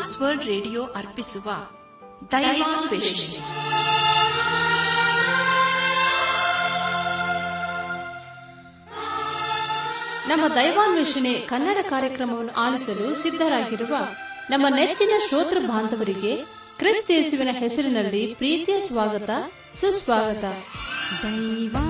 Trans World radio ಅರ್ಪಿಸುವ ದೈವಾನ್ವೇಷಣೆ ನಮ್ಮ ದೈವಾನ್ವೇಷಣೆ ಕನ್ನಡ ಕಾರ್ಯಕ್ರಮವನ್ನು ಆಲಿಸಲು ಸಿದ್ಧರಾಗಿರುವ ನಮ್ಮ ನೆಚ್ಚಿನ ಶ್ರೋತೃ ಬಾಂಧವರಿಗೆ ಕ್ರಿಸ್ತೇಸುವಿನ ಹೆಸರಿನಲ್ಲಿ ಪ್ರೀತಿಯ ಸ್ವಾಗತ ಸುಸ್ವಾಗತ. ದೈವಾನ್ವೇಷಣೆ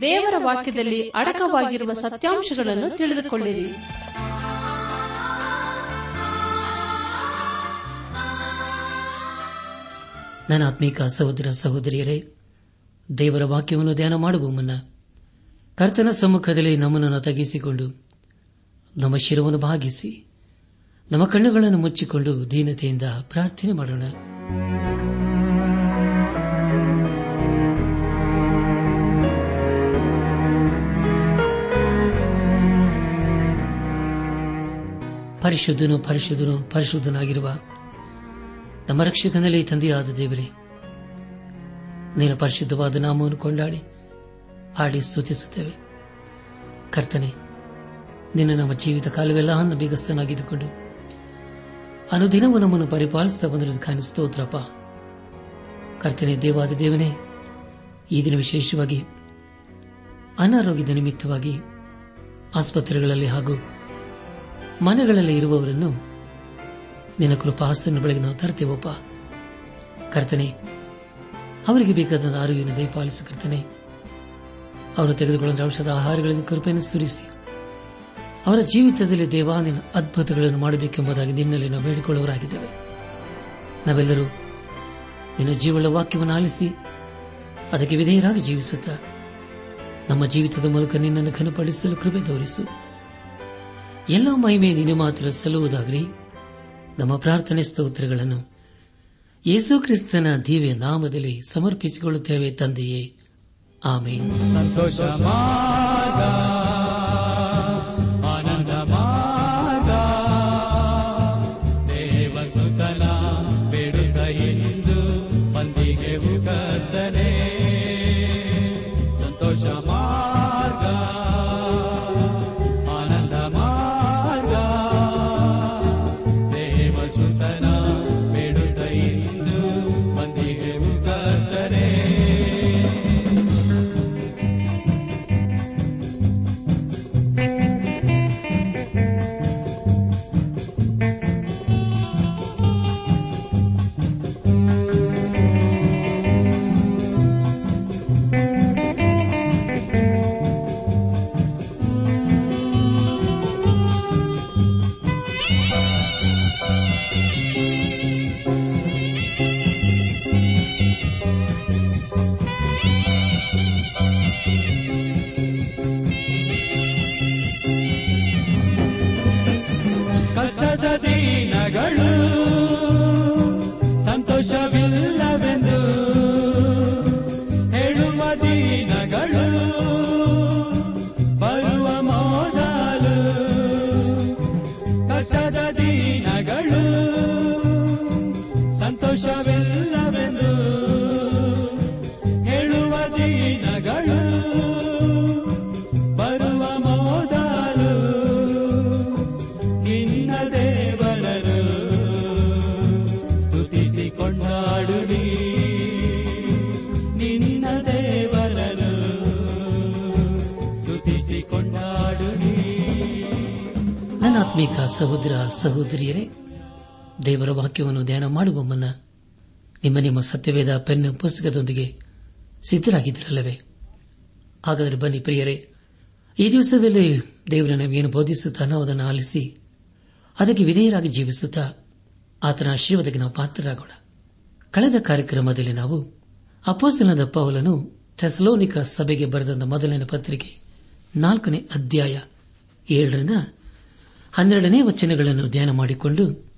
ದೇವರ ವಾಕ್ಯದಲ್ಲಿ ಅಡಕವಾಗಿರುವ ಸತ್ಯಾಂಶಗಳನ್ನು ತಿಳಿದುಕೊಳ್ಳಿರಿ. ನನ್ನ ಆತ್ಮೀಕ ಸಹೋದರ ಸಹೋದರಿಯರೇ, ದೇವರ ವಾಕ್ಯವನ್ನು ಧ್ಯಾನ ಮಾಡುವ ಮುನ್ನ ಕರ್ತನ ಸಮ್ಮುಖದಲ್ಲಿ ನಮ್ಮನ್ನು ತಗ್ಗಿಸಿಕೊಂಡು ನಮ್ಮ ಶಿರವನ್ನು ಭಾಗಿಸಿ ನಮ್ಮ ಕಣ್ಣುಗಳನ್ನು ಮುಚ್ಚಿಕೊಂಡು ದೀನತೆಯಿಂದ ಪ್ರಾರ್ಥನೆ ಮಾಡೋಣ. ಪರಿಶುದ್ಧನು ಪರಿಶುದ್ಧನು ಪರಿಶುದ್ಧನಾಗಿರುವ ನಮ್ಮ ರಕ್ಷಕನಲ್ಲಿ ತಂದೆಯಾದ ದೇವರೇ, ನೀನು ಪರಿಶುದ್ಧವಾದ ನಾಮವನ್ನು ಕೊಂಡಾಡಿ ಆಡಿ ಸ್ತುತಿಸುತ್ತೇವೆ. ಕರ್ತನೆ, ನಿನ್ನ ನಮ್ಮ ಜೀವಿತ ಕಾಲವೆಲ್ಲ ಬೀಗಸ್ತನಾಗಿದ್ದುಕೊಂಡು ಅನುದಿನವೂ ನಮ್ಮನ್ನು ಪರಿಪಾಲಿಸುತ್ತಾ ಬಂದಿರುವುದು ಕಾಣಿಸ್ತೋತ್ರಪ್ಪ ಕರ್ತನೆ, ದೇವಾದ ದೇವನೇ, ಈ ದಿನ ವಿಶೇಷವಾಗಿ ಅನಾರೋಗ್ಯದ ನಿಮಿತ್ತವಾಗಿ ಆಸ್ಪತ್ರೆಗಳಲ್ಲಿ ಹಾಗೂ ಮನೆಗಳಲ್ಲಿ ಇರುವವರನ್ನು ನಿನ್ನ ಕೃಪಾಸನ ಬೆಳಗ್ಗೆ ನಾವು ತರ್ತೇವಪ್ಪ ಕರ್ತನೆ, ಅವರಿಗೆ ಬೇಕಾದ ಆರೋಗ್ಯವನ್ನು ದಯಪಾಲಿಸು ಕರ್ತನೆ. ಅವರು ತೆಗೆದುಕೊಳ್ಳುವ ಔಷಧ ಆಹಾರಗಳನ್ನು ಕೃಪೆಯನ್ನು ಸುರಿಸಿ. ಅವರ ಜೀವಿತದಲ್ಲಿ ದೇವಾನಿನ ಅದ್ಭುತಗಳನ್ನು ಮಾಡಬೇಕೆಂಬುದಾಗಿ ನಿನ್ನಲ್ಲಿ ನಾವು ಬೇಡಿಕೊಳ್ಳುವರಾಗಿದ್ದೇವೆ ನಾವೆಲ್ಲರೂ ನಿನ್ನ ಜೀವಳ ವಾಕ್ಯವನ್ನು ಆಲಿಸಿ ಅದಕ್ಕೆ ವಿಧೇಯರಾಗಿ ಜೀವಿಸುತ್ತ ನಮ್ಮ ಜೀವಿತದ ಮೂಲಕ ನಿನ್ನನ್ನು ಘನಪಡಿಸಲು ಕೃಪೆ ತೋರಿಸು. ಎಲ್ಲ ಮಹಿಮೆ ನೀನು ಮಾತ್ರ ಸಲ್ಲುವುದಾಗಲಿ. ನಮ್ಮ ಪ್ರಾರ್ಥನೆ ಸ್ತೋತ್ರಗಳನ್ನು ಯೇಸು ಕ್ರಿಸ್ತನ ದಿವ್ಯ ನಾಮದಲ್ಲಿ ಸಮರ್ಪಿಸಿಕೊಳ್ಳುತ್ತೇವೆ ತಂದೆಯೇ. ಆಮೇನ್. ಸಹೋದರ ಸಹೋದರಿಯರೇ, ದೇವರ ವಾಕ್ಯವನ್ನು ಧ್ಯಾನ ಮಾಡುವ ಮುನ್ನ ನಿಮ್ಮ ನಿಮ್ಮ ಸತ್ಯವೇದ ಪೆನ್ ಪುಸ್ತಕದೊಂದಿಗೆ ಸಿದ್ದರಾಗಿದ್ದಿರಲ್ಲವೇ ಹಾಗಾದರೆ ಬನ್ನಿ ಪ್ರಿಯರೇ, ಈ ದಿವಸದಲ್ಲಿ ದೇವರು ನಮಗೇನು ಬೋಧಿಸುತ್ತಾನೋ ಅದನ್ನು ಆಲಿಸಿ, ಅದಕ್ಕೆ ವಿಧೇಯರಾಗಿ ಜೀವಿಸುತ್ತಾ ಆತನ ಆಶೀರ್ವಾದಕ್ಕೆ ನಾವು ಪಾತ್ರರಾಗೋಣ. ಕಳೆದ ಕಾರ್ಯಕ್ರಮದಲ್ಲಿ ನಾವು ಅಪೋಸಲನದ ಪೌಲನು ಥೆಸಲೋನಿಕ ಸಭೆಗೆ ಬರೆದ ಮೊದಲನೇ ಪತ್ರಿಕೆ ನಾಲ್ಕನೇ ಅಧ್ಯಾಯ ಏಳರಿಂದ ಹನ್ನೆರಡನೇ ವಚನಗಳನ್ನು ಧ್ಯಾನ ಮಾಡಿಕೊಂಡು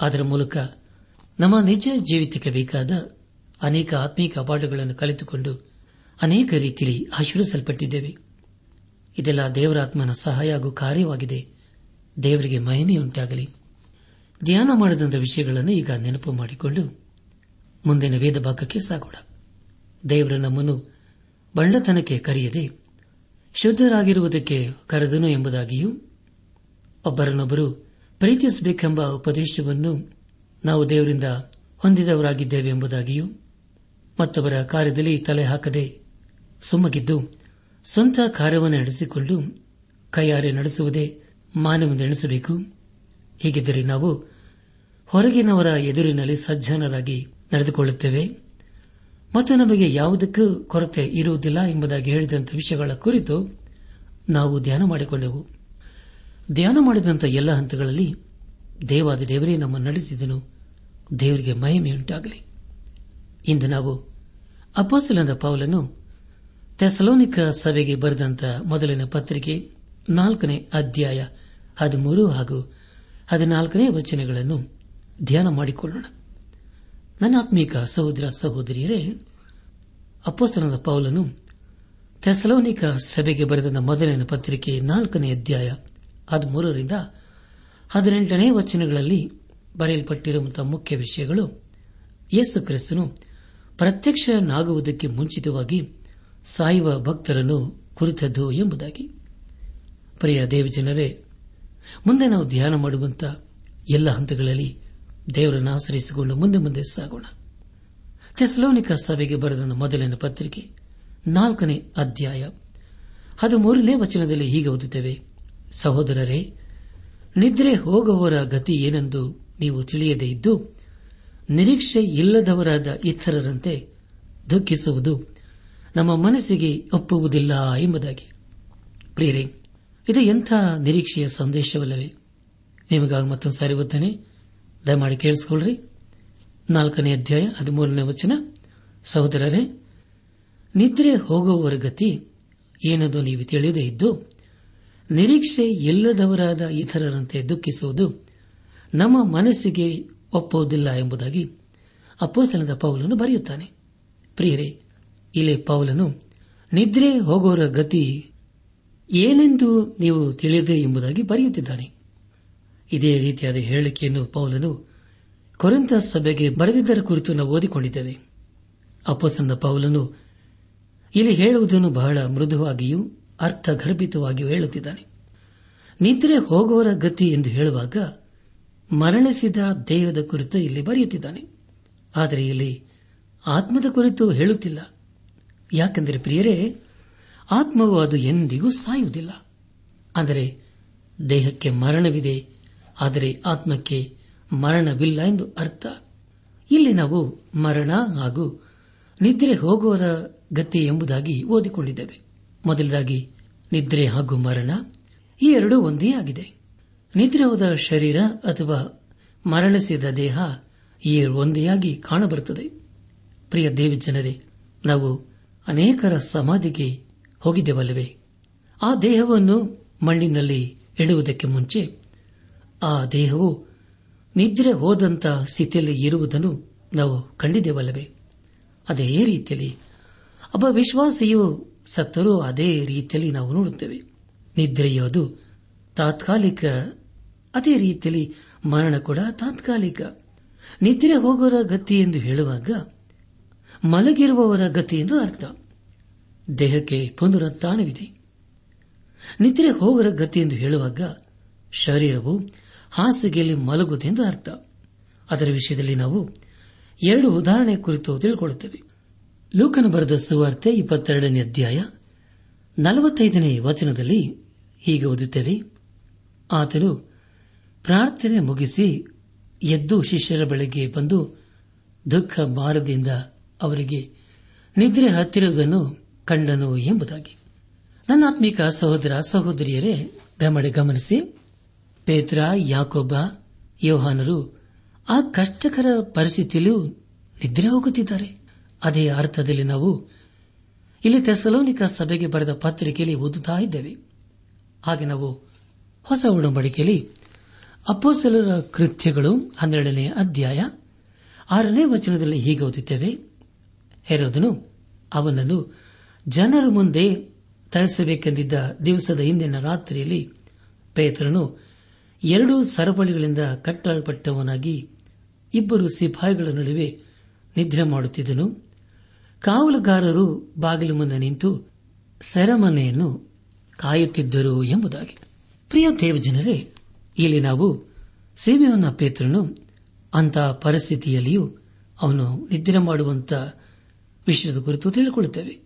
ಅದರ ಮೂಲಕ ನಮ್ಮ ನಿಜ ಜೀವಿತಕ್ಕೆ ಬೇಕಾದ ಅನೇಕ ಆತ್ಮೀಕ ಪಾಠಗಳನ್ನು ಕಲಿತುಕೊಂಡು ಅನೇಕ ರೀತಿಯಲ್ಲಿ ಆಶೀರ್ವಿಸಲ್ಪಟ್ಟಿದ್ದೇವೆ. ಇದೆಲ್ಲ ದೇವರಾತ್ಮನ ಸಹಾಯ ಹಾಗೂ ಕಾರ್ಯವಾಗಿದೆ. ದೇವರಿಗೆ ಮಹಿಮೆಯುಂಟಾಗಲಿ. ಧ್ಯಾನ ಮಾಡಿದಂಥ ವಿಷಯಗಳನ್ನು ಈಗ ನೆನಪು ಮಾಡಿಕೊಂಡು ಮುಂದಿನ ವೇದ ಭಾಗಕ್ಕೆ ಸಾಗೋಣ. ದೇವರ ನಮ್ಮನ್ನು ಬಳ್ಳತನಕ್ಕೆ ಕರೆಯದೆ ಶುದ್ಧರಾಗಿರುವುದಕ್ಕೆ ಕರೆದನು ಎಂಬುದಾಗಿಯೂ ಒಬ್ಬರನ್ನೊಬ್ಬರು ಪ್ರೀತಿಸಬೇಕೆಂಬ ಉಪದೇಶವನ್ನು ನಾವು ದೇವರಿಂದ ಹೊಂದಿದವರಾಗಿದ್ದೇವೆ ಎಂಬುದಾಗಿಯೂ ಮತ್ತೊಬ್ಬರ ಕಾರ್ಯದಲ್ಲಿ ತಲೆ ಹಾಕದೆ ಸುಮ್ಮಗಿದ್ದು ಸ್ವಂತ ಕಾರ್ಯವನ್ನು ನಡೆಸಿಕೊಂಡು ಕೈಯಾರೆ ನಡೆಸುವುದೇ ಮಾನವನೆಣಿಸಬೇಕು ಹೀಗಿದ್ದರೆ ನಾವು ಹೊರಗಿನವರ ಎದುರಿನಲ್ಲಿ ಸಜ್ಜನರಾಗಿ ನಡೆದುಕೊಳ್ಳುತ್ತೇವೆ. ಮತ್ತು ನಮಗೆ ಯಾವುದಕ್ಕೂ ಕೊರತೆ ಇರುವುದಿಲ್ಲ ಎಂಬುದಾಗಿ ಹೇಳಿದಂಥ ವಿಷಯಗಳ ಕುರಿತು ನಾವು ಧ್ಯಾನ ಮಾಡಿಕೊಂಡೆವು. ಧ್ಯಾನ ಮಾಡಿದಂಥ ಎಲ್ಲ ಹಂತಗಳಲ್ಲಿ ದೇವಾದ ದೇವರೇ ನಮ್ಮ ನಡೆಸಿದನು. ದೇವರಿಗೆ ಮಹಿಮೆಯುಂಟಾಗಲಿ ಇಂದು ನಾವು ಅಪೋಸಲಂದ ಪೌಲನ್ನು ಥೆಸಲೋನಿಕ ಸಭೆಗೆ ಬರೆದಂತ ಮೊದಲಿನ ಪತ್ರಿಕೆ ನಾಲ್ಕನೇ ಅಧ್ಯಾಯ ಹದಿಮೂರು ಹಾಗೂ ಹದಿನಾಲ್ಕನೇ ವಚನಗಳನ್ನು ಧ್ಯಾನ ಮಾಡಿಕೊಳ್ಳೋಣ. ನನ್ನ ಆತ್ಮೀಕ ಸಹೋದರ ಸಹೋದರಿಯರೇ ಅಪ್ಪಸ್ತನದ ಪೌಲನು ಥೆಸಲೋನಿಕ ಸಭೆಗೆ ಬರೆದ ಮೊದಲನೇ ಪತ್ರಿಕೆ ನಾಲ್ಕನೇ ಅಧ್ಯಾಯ ಹದಿಮೂರರಿಂದ ಹದಿನೆಂಟನೇ ವಚನಗಳಲ್ಲಿ ಬರೆಯಲ್ಪಟ್ಟಿರುವಂತಹ ಮುಖ್ಯ ವಿಷಯಗಳು ಯೇಸು ಕ್ರಿಸ್ತನು ಪ್ರತ್ಯಕ್ಷನಾಗುವುದಕ್ಕೆ ಮುಂಚಿತವಾಗಿ ಸಾಯುವ ಭಕ್ತರನ್ನು ಕುರಿತದ್ದು ಎಂಬುದಾಗಿ. ಪ್ರಿಯ ದೇವಜನರೇ, ಮುಂದೆ ನಾವು ಧ್ಯಾನ ಮಾಡುವಂತ ಎಲ್ಲ ಹಂತಗಳಲ್ಲಿ ದೇವರನ್ನು ಆಶ್ರಯಿಸಿಕೊಂಡು ಮುಂದೆ ಮುಂದೆ ಸಾಗೋಣ. ಥೆಸಲೋನಿಕ ಸಭೆಗೆ ಬರೆದ ಮೊದಲನೇ ಪತ್ರಿಕೆ ನಾಲ್ಕನೇ ಅಧ್ಯಾಯ ಹದಿಮೂರನೇ ವಚನದಲ್ಲಿ ಹೀಗೆ ಓದುತ್ತೇವೆ. ಸಹೋದರರೇ, ನಿದ್ರೆ ಹೋಗುವವರ ಗತಿ ಏನೆಂದು ನೀವು ತಿಳಿಯದೇ ಇದ್ದು, ನಿರೀಕ್ಷೆ ಇಲ್ಲದವರಾದ ಇತರರಂತೆ ದುಃಖಿಸುವುದು ನಮ್ಮ ಮನಸ್ಸಿಗೆ ಒಪ್ಪುವುದಿಲ್ಲ ಎಂಬುದಾಗಿ. ಪ್ರಿಯರೇ, ಇದು ಎಂಥ ನಿರೀಕ್ಷೆಯ ಸಂದೇಶವಲ್ಲವೇ? ನಿಮಗಾಗಿ ಮತ್ತೊಂದು ಸಾರಿ ಓದ್ತಾನೆ. ದಯಮಾಡಿ ಕೇಳಿಸಿಕೊಳ್ಳ್ರಿ ನಾಲ್ಕನೇ ಅಧ್ಯಾಯ, ಹದಿಮೂರನೇ ವಚನ. ಸಹೋದರರೇ, ನಿದ್ರೆ ಹೋಗುವವರ ಗತಿ ಏನದು ನೀವು ತಿಳಿಯದೇ ಇದ್ದು ನಿರೀಕ್ಷೆ ಇಲ್ಲದವರಾದ ಇತರರಂತೆ ದುಃಖಿಸುವುದು ನಮ್ಮ ಮನಸ್ಸಿಗೆ ಒಪ್ಪುವುದಿಲ್ಲ ಎಂಬುದಾಗಿ ಅಪ್ಪೋಸಲದ ಪೌಲನು ಬರೆಯುತ್ತಾನೆ. ಪ್ರಿಯರೇ, ಇಲ್ಲಿ ಪೌಲನು ನಿದ್ರೆ ಹೋಗೋರ ಗತಿ ಏನೆಂದು ನೀವು ತಿಳಿಯದೆ ಎಂಬುದಾಗಿ ಬರೆಯುತ್ತಿದ್ದಾನೆ. ಇದೇ ರೀತಿಯಾದ ಹೇಳಿಕೆಯನ್ನು ಪೌಲನು ಕೊರಂತ ಸಭೆಗೆ ಬರೆದಿದ್ದರ ಕುರಿತು ನಾವು ಓದಿಕೊಂಡಿದ್ದೇವೆ. ಅಪ್ಪಸಂದ ಪೌಲನು ಇಲ್ಲಿ ಹೇಳುವುದನ್ನು ಬಹಳ ಮೃದುವಾಗಿಯೂ ಅರ್ಥಗರ್ಭಿತವಾಗಿಯೂ ಹೇಳುತ್ತಿದ್ದಾನೆ. ನಿದ್ರೆ ಹೋಗುವರ ಗತಿ ಎಂದು ಹೇಳುವಾಗ ಮರಣಿಸಿದ ದೇಹದ ಕುರಿತು ಇಲ್ಲಿ ಬರೆಯುತ್ತಿದ್ದಾನೆ. ಆದರೆ ಇಲ್ಲಿ ಆತ್ಮದ ಕುರಿತು ಹೇಳುತ್ತಿಲ್ಲ. ಯಾಕೆಂದರೆ ಪ್ರಿಯರೇ, ಆತ್ಮವು ಅದು ಎಂದಿಗೂ ಸಾಯುವುದಿಲ್ಲ. ಅಂದರೆ ದೇಹಕ್ಕೆ ಮರಣವಿದೆ, ಆದರೆ ಆತ್ಮಕ್ಕೆ ಮರಣವಿಲ್ಲ ಎಂದು ಅರ್ಥ. ಇಲ್ಲಿ ನಾವು ಮರಣ ಹಾಗೂ ನಿದ್ರೆ ಹೋಗುವರ ಗತಿ ಎಂಬುದಾಗಿ ಓದಿಕೊಂಡಿದ್ದೇವೆ. ಮೊದಲದಾಗಿ ನಿದ್ರೆ ಹಾಗೂ ಮರಣ, ಈ ಎರಡೂ ಒಂದೇ ಆಗಿದೆ. ನಿದ್ರೆ ಹೋದ ಶರೀರ ಅಥವಾ ಮರಣಿಸಿದ ದೇಹ ಈ ಒಂದೆಯಾಗಿ ಕಾಣಬರುತ್ತದೆ. ಪ್ರಿಯ ದೇವಿ ಜನರೇ, ನಾವು ಅನೇಕರ ಸಮಾಧಿಗೆ ಹೋಗಿದ್ದೇವಲ್ಲವೇ? ಆ ದೇಹವನ್ನು ಮಣ್ಣಿನಲ್ಲಿ ಇಡುವುದಕ್ಕೆ ಮುಂಚೆ, ಆ ದೇಹವು ನಿದ್ರೆ ಹೋದಂಥ ಸ್ಥಿತಿಯಲ್ಲಿ ಇರುವುದನ್ನು ನಾವು ಕಂಡಿದ್ದೇವಲ್ಲವೇ? ಅದೇ ರೀತಿಯಲ್ಲಿ ಒಬ್ಬ ವಿಶ್ವಾಸಿಯು ಸತ್ತರೂ ಅದೇ ರೀತಿಯಲ್ಲಿ ನಾವು ನೋಡುತ್ತೇವೆ. ನಿದ್ರೆಯೋದು ತಾತ್ಕಾಲಿಕ, ಅದೇ ರೀತಿಯಲ್ಲಿ ಮರಣ ಕೂಡ ತಾತ್ಕಾಲಿಕ. ನಿದ್ರೆ ಹೋಗುವರ ಗತಿ ಎಂದು ಹೇಳುವಾಗ ಮಲಗಿರುವವರ ಗತಿ ಎಂದು ಅರ್ಥ. ದೇಹಕ್ಕೆ ಪುನರುತ್ಥಾನವಿದೆ. ನಿದ್ರೆ ಹೋಗರ ಗತಿ ಎಂದು ಹೇಳುವಾಗ ಶರೀರವು ಹಾಸಿಗೆಯಲ್ಲಿ ಮಲಗುವುದೆಂದು ಅರ್ಥ. ಅದರ ವಿಷಯದಲ್ಲಿ ನಾವು ಎರಡು ಉದಾಹರಣೆ ಕುರಿತು ತಿಳಿದುಕೊಳ್ಳುತ್ತೇವೆ. ಲೋಕನ ಬರೆದ ಸುವಾರ್ತೆ ಇಪ್ಪತ್ತೆರಡನೇ ಅಧ್ಯಾಯ ನಲವತ್ತೈದನೇ ವಚನದಲ್ಲಿ ಹೀಗೆ ಓದುತ್ತೇವೆ. ಆತನು ಪ್ರಾರ್ಥನೆ ಮುಗಿಸಿ ಎದ್ದು ಶಿಷ್ಯರ ಬಳಿಗೆ ಬಂದು ದುಃಖ ಭಾರದಿಂದ ಅವರಿಗೆ ನಿದ್ರೆ ಹತ್ತಿರುವುದನ್ನು ಕಂಡನು ಎಂಬುದಾಗಿ. ನನ್ನಾತ್ಮಿಕ ಸಹೋದರ ಸಹೋದರಿಯರೇ ಗಮಡೆ ಗಮನಿಸಿ, ಪೇತ್ರ ಯಾಕೊಬ್ಬ ಯೋಹಾನರು ಆ ಕಷ್ಟಕರ ಪರಿಸ್ಥಿತಿಯಲ್ಲೂ ನಿದ್ರೆ ಹೋಗುತ್ತಿದ್ದಾರೆ. ಅದೇ ಅರ್ಥದಲ್ಲಿ ನಾವು ಇಲ್ಲಿ ತೆಸಲೋನಿಕ ಸಭೆಗೆ ಬರೆದ ಪತ್ರಿಕೆಯಲ್ಲಿ ಓದುತ್ತಾ ಇದ್ದೇವೆ. ಹಾಗೆ ನಾವು ಹೊಸ ಉಡಂಬಡಿಕೆಯಲ್ಲಿ ಅಪ್ಪೋಸಲರ ಕೃತ್ಯಗಳು ಹನ್ನೆರಡನೇ ಅಧ್ಯಾಯ ಆರನೇ ವಚನದಲ್ಲಿ ಹೀಗೆ ಓದುತ್ತೇವೆ. ಹೆರೋದನು ಅವನನ್ನು ಜನರ ಮುಂದೆ ತರಿಸಬೇಕೆಂದಿದ್ದ ದಿವಸದ ಹಿಂದಿನ ರಾತ್ರಿಯಲ್ಲಿ ಪೇತ್ರನು ಎರಡು ಸರಪಳಿಗಳಿಂದ ಕಟ್ಟಲ್ಪಟ್ಟವನಾಗಿ ಇಬ್ಬರು ಸಿಪಾಯಿಗಳ ನಡುವೆ ನಿದ್ರೆ ಮಾಡುತ್ತಿದ್ದನು. ಕಾವಲುಗಾರರು ಬಾಗಿಲು ಮುಂದೆ ನಿಂತು ಸೆರೆಮನೆಯನ್ನು ಕಾಯುತ್ತಿದ್ದರು ಎಂಬುದಾಗಿ. ಪ್ರಿಯ ದೇವಜನರೇ, ಇಲ್ಲಿ ನಾವು ಸೇವೆಯನ್ನ ಪೇತ್ರನು ಅಂತಹ ಪರಿಸ್ಥಿತಿಯಲ್ಲಿಯೂ ಅವನು ನಿದ್ರೆ ಮಾಡುವಂತ ವಿಷಯದ ಕುರಿತು ತಿಳಿದುಕೊಳ್ಳುತ್ತೇವೆ.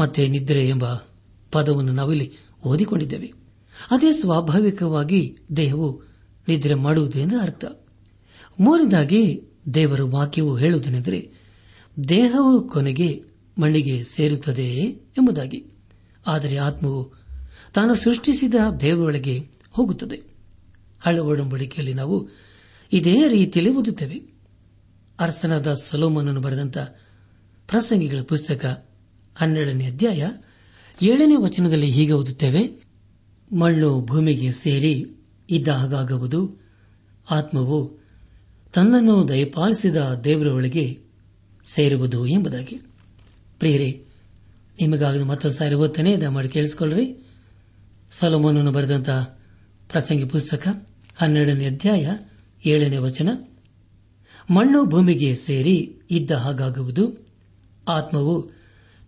ಮತ್ತೆ ನಿದ್ರೆ ಎಂಬ ಪದವನ್ನು ನಾವಿಲ್ಲಿ ಓದಿಕೊಂಡಿದ್ದೇವೆ. ಅದೇ ಸ್ವಾಭಾವಿಕವಾಗಿ ದೇಹವು ನಿದ್ರೆ ಮಾಡುವುದೆಂದು ಅರ್ಥ. ಮೂರನೇದಾಗಿ ದೇವರ ವಾಕ್ಯವು ಹೇಳುವುದೇನೆಂದರೆ ದೇಹವು ಕೊನೆಗೆ ಮಣ್ಣಿಗೆ ಸೇರುತ್ತದೆ ಎಂಬುದಾಗಿ. ಆದರೆ ಆತ್ಮವು ತಾನು ಸೃಷ್ಟಿಸಿದ ದೇವರೊಳಗೆ ಹೋಗುತ್ತದೆ. ಹಳೆ ಒಡಂಬಡಿಕೆಯಲ್ಲಿ ನಾವು ಇದೇ ರೀತಿಯಲ್ಲಿ ಓದುತ್ತೇವೆ. ಅರಸನಾದ ಸಲೋಮನನ್ನು ಬರೆದಂತ ಪ್ರಸಂಗಿಗಳ ಪುಸ್ತಕ ಹನ್ನೆರಡನೇ ಅಧ್ಯಾಯ ಏಳನೇ ವಚನದಲ್ಲಿ ಹೀಗೆ ಓದುತ್ತೇವೆ. ಮಣ್ಣು ಭೂಮಿಗೆ ಸೇರಿ ಇದ್ದ ಹಾಗಾಗುವುದು ಆತ್ಮವು ತನ್ನನ್ನು ದಯಪಾಲಿಸಿದ ದೇವರ ಒಳಗೆ ಸೇರುವುದು ಎಂಬುದಾಗಿ. ಪ್ರಿಯರೇ ನಿಮಗಾಗಲು ಮತ್ತೊಂದು ಸಾರಿ ಓದ್ತಾನೆ. ದಯಮಾಡಿ ಕೇಳಿಸಿಕೊಳ್ಳ್ರಿ. ಸಲೋಮನನ್ನು ಬರೆದಂತಹ ಪ್ರಸಂಗಿ ಪುಸ್ತಕ, ಹನ್ನೆರಡನೇ ಅಧ್ಯಾಯ, ಏಳನೇ ವಚನ. ಮಣ್ಣು ಭೂಮಿಗೆ ಸೇರಿ ಇದ್ದ ಹಾಗಾಗುವುದು. ಆತ್ಮವು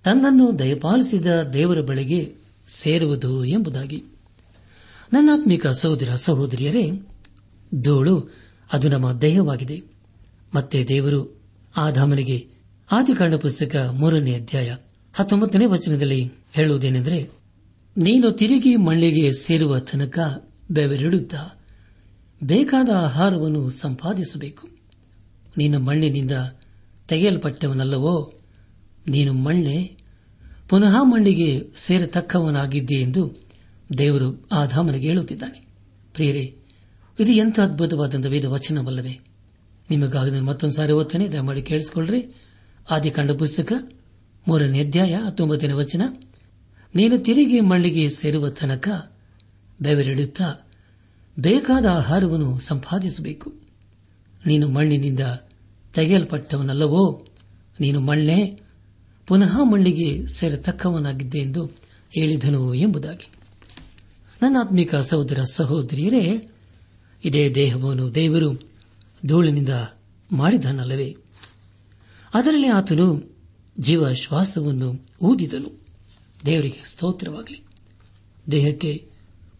ತನ್ನನ್ನು ದಯಪಾಲಿಸಿದ ದೇವರ ಬಳಿಗೆ ಸೇರುವುದು ಎಂಬುದಾಗಿ. ನನ್ನಾತ್ಮಿಕ ಸಹೋದರ, ಸಹೋದರಿಯರೇ, ಧೂಳು ಅದು ನಮ್ಮ ದೇಹವಾಗಿದೆ. ಮತ್ತೆ ದೇವರು ಆದಾಮನಿಗೆ ಆದಿಕಾಂಡ ಪುಸ್ತಕ ಮೂರನೇ ಅಧ್ಯಾಯ ಹತ್ತೊಂಬತ್ತನೇ ವಚನದಲ್ಲಿ ಹೇಳುವುದೇನೆಂದರೆ, ನೀನು ತಿರುಗಿ ಮಣ್ಣಿಗೆ ಸೇರುವ ತನಕ ಬೆವರಿಡುತ್ತಾ ಬೇಕಾದ ಆಹಾರವನ್ನು ಸಂಪಾದಿಸಬೇಕು. ನೀನು ಮಣ್ಣಿನಿಂದ ತೆಗೆಯಲ್ಪಟ್ಟವನಲ್ಲವೋ, ನೀನು ಮಣ್ಣೆ ಪುನಃ ಮಣ್ಣಿಗೆ ಸೇರತಕ್ಕವನಾಗಿದ್ದೆ ಎಂದು ದೇವರು ಆದಾಮನಿಗೆ ಹೇಳುತ್ತಿದ್ದಾನೆ. ಪ್ರಿಯರೇ, ಇದು ಎಂಥ ಅದ್ಭುತವಾದಂಥ ವೇದ ವಚನವಲ್ಲವೇ ನಿಮಗಾಗ ಮತ್ತೊಂದು ಸಾರಿ ಓದ್ತೇನೆ, ದಯಮಾಡಿ ಕೇಳಿಸಿಕೊಳ್ಳ್ರಿ. ಆದಿಕಾಂಡ ಪುಸ್ತಕ, ಮೂರನೇ ಅಧ್ಯಾಯ, ಹತ್ತೊಂಬತ್ತನೇ ವಚನ. ನೀನು ತಿರುಗಿ ಮಳ್ಳಿಗೆ ಸೇರುವ ತನಕ ಬೆವರಿಡುತ್ತಾ ಬೇಕಾದ ಆಹಾರವನ್ನು ಸಂಪಾದಿಸಬೇಕು. ನೀನು ಮಣ್ಣಿನಿಂದ ತೆಗೆಯಲ್ಪಟ್ಟವನಲ್ಲವೋ, ನೀನು ಮಣ್ಣೆ ಪುನಃ ಮಣ್ಣಿಗೆ ಸೇರತಕ್ಕವನಾಗಿದ್ದೆ ಎಂದು ಹೇಳಿದನು ಎಂಬುದಾಗಿ. ನನ್ನಾತ್ಮಿಕ ಸಹೋದರ ಸಹೋದರಿಯರೇ, ಇದೇ ದೇಹವನ್ನು ದೇವರು ಧೂಳಿನಿಂದ ಮಾಡಿದನಲ್ಲವೇ? ಅದರಲ್ಲಿ ಆತನು ಜೀವ ಶ್ವಾಸವನ್ನು ಊದಿದನು. ದೇವರಿಗೆ ಸ್ತೋತ್ರವಾಗಲಿ. ದೇಹಕ್ಕೆ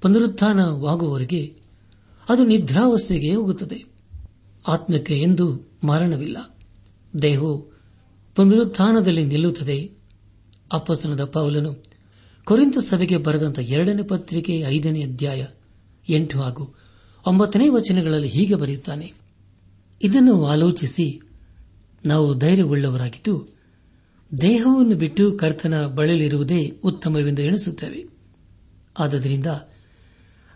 ಪುನರುತ್ಥಾನವಾಗುವವರೆಗೆ ಅದು ನಿದ್ರಾವಸ್ಥೆಗೆ ಹೋಗುತ್ತದೆ. ಆತ್ಮಕ್ಕೆ ಎಂದು ಮರಣವಿಲ್ಲ. ದೇಹವು ಪುನರುತ್ಥಾನದಲ್ಲಿ ನಿಲ್ಲುತ್ತದೆ. ಅಪ್ಪಸ್ತನದ ಪೌಲನು ಕೊರಿಂತ ಸಭೆಗೆ ಬರೆದಂತ ಎರಡನೇ ಪತ್ರಿಕೆ ಐದನೇ ಅಧ್ಯಾಯ ಎಂಟು ಹಾಗೂ ಒಂಬತ್ತನೇ ವಚನಗಳಲ್ಲಿ ಹೀಗೆ ಬರೆಯುತ್ತಾನೆ. ಇದನ್ನು ಆಲೋಚಿಸಿ ನಾವು ಧೈರ್ಯವುಳ್ಳವರಾಗಿದ್ದು, ದೇಹವನ್ನು ಬಿಟ್ಟು ಕರ್ತನ ಬಳಲಿರುವುದೇ ಉತ್ತಮವೆಂದು ಎಣಿಸುತ್ತೇವೆ. ಆದ್ದರಿಂದ